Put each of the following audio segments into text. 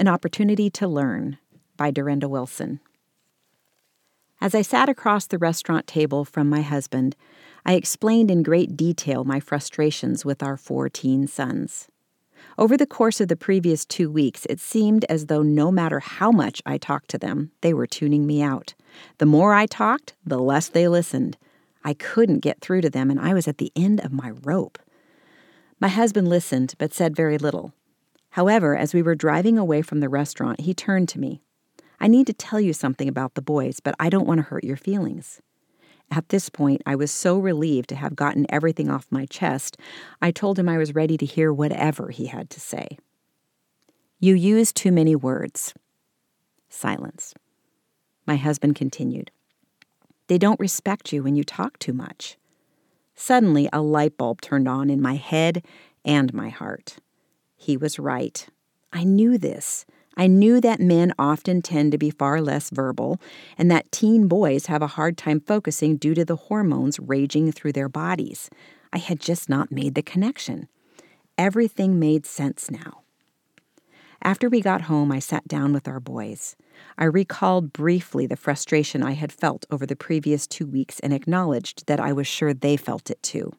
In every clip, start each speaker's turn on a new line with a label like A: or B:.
A: An Opportunity to Learn by Durenda Wilson. As I sat across the restaurant table from my husband, I explained in great detail my frustrations with our four teen sons. Over the course of the previous two weeks, it seemed as though no matter how much I talked to them, they were tuning me out. The more I talked, the less they listened. I couldn't get through to them, and I was at the end of my rope. My husband listened, but said very little. However, as we were driving away from the restaurant, he turned to me. I need to tell you something about the boys, but I don't want to hurt your feelings. At this point, I was so relieved to have gotten everything off my chest, I told him I was ready to hear whatever he had to say. You use too many words. Silence. My husband continued. They don't respect you when you talk too much. Suddenly, a light bulb turned on in my head and my heart. He was right. I knew this. I knew that men often tend to be far less verbal, and that teen boys have a hard time focusing due to the hormones raging through their bodies. I had just not made the connection. Everything made sense now. After we got home, I sat down with our boys. I recalled briefly the frustration I had felt over the previous two weeks and acknowledged that I was sure they felt it too.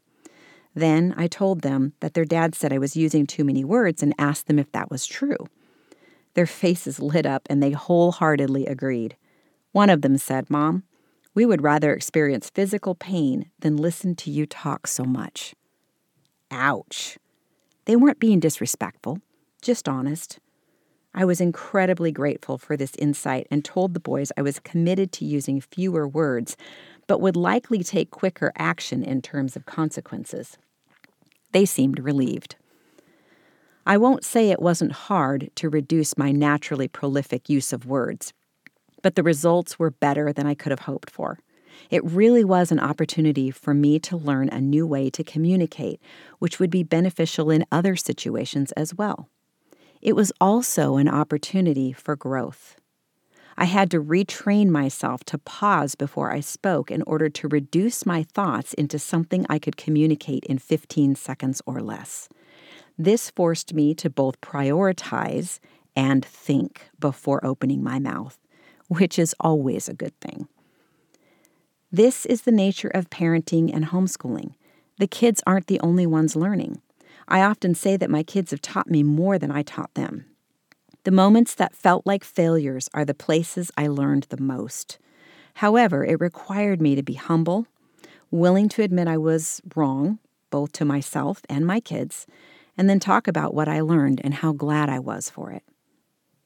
A: Then I told them that their dad said I was using too many words and asked them if that was true. Their faces lit up and they wholeheartedly agreed. One of them said, Mom, we would rather experience physical pain than listen to you talk so much. Ouch. They weren't being disrespectful, just honest. I was incredibly grateful for this insight and told the boys I was committed to using fewer words, but would likely take quicker action in terms of consequences. They seemed relieved. I won't say it wasn't hard to reduce my naturally prolific use of words, but the results were better than I could have hoped for. It really was an opportunity for me to learn a new way to communicate, which would be beneficial in other situations as well. It was also an opportunity for growth. I had to retrain myself to pause before I spoke in order to reduce my thoughts into something I could communicate in 15 seconds or less. This forced me to both prioritize and think before opening my mouth, which is always a good thing. This is the nature of parenting and homeschooling. The kids aren't the only ones learning. I often say that my kids have taught me more than I taught them. The moments that felt like failures are the places I learned the most. However, it required me to be humble, willing to admit I was wrong, both to myself and my kids, and then talk about what I learned and how glad I was for it.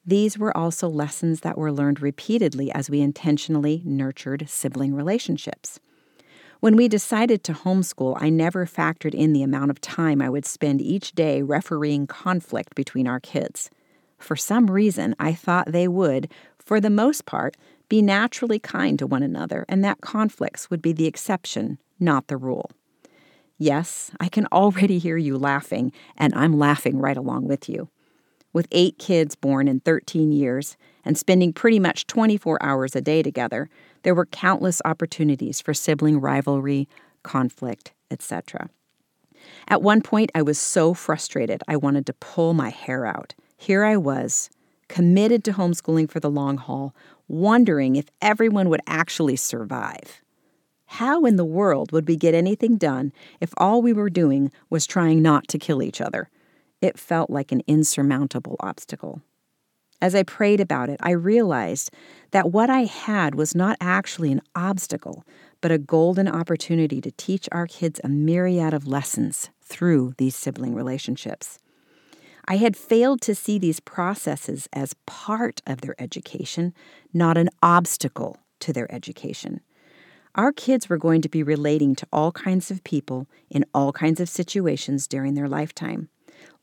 A: These were also lessons that were learned repeatedly as we intentionally nurtured sibling relationships. When we decided to homeschool, I never factored in the amount of time I would spend each day refereeing conflict between our kids. For some reason, I thought they would, for the most part, be naturally kind to one another, and that conflicts would be the exception, not the rule. Yes, I can already hear you laughing, and I'm laughing right along with you. With eight kids born in 13 years and spending pretty much 24 hours a day together, there were countless opportunities for sibling rivalry, conflict, etc. At one point, I was so frustrated I wanted to pull my hair out. Here I was, committed to homeschooling for the long haul, wondering if everyone would actually survive. How in the world would we get anything done if all we were doing was trying not to kill each other? It felt like an insurmountable obstacle. As I prayed about it, I realized that what I had was not actually an obstacle, but a golden opportunity to teach our kids a myriad of lessons through these sibling relationships. I had failed to see these processes as part of their education, not an obstacle to their education. Our kids were going to be relating to all kinds of people in all kinds of situations during their lifetime.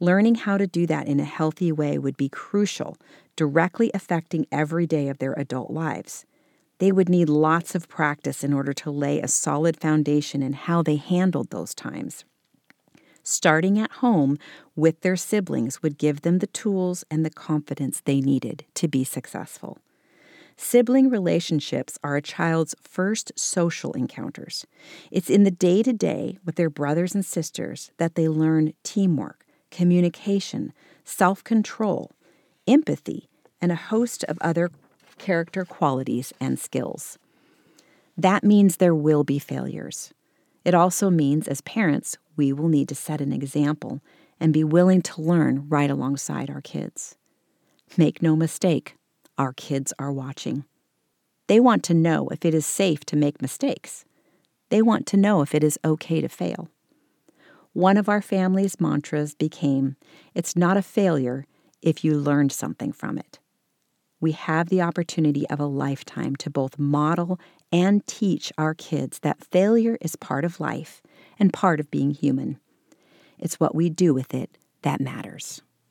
A: Learning how to do that in a healthy way would be crucial, directly affecting every day of their adult lives. They would need lots of practice in order to lay a solid foundation in how they handled those times. Starting at home with their siblings would give them the tools and the confidence they needed to be successful. Sibling relationships are a child's first social encounters. It's in the day to day with their brothers and sisters that they learn teamwork, communication, self control, empathy, and a host of other character qualities and skills. That means there will be failures. It also means, as parents, we will need to set an example and be willing to learn right alongside our kids. Make no mistake, our kids are watching. They want to know if it is safe to make mistakes. They want to know if it is okay to fail. One of our family's mantras became It's not a failure if you learned something from it. We have the opportunity of a lifetime to both model and teach our kids that failure is part of life and part of being human. It's what we do with it that matters.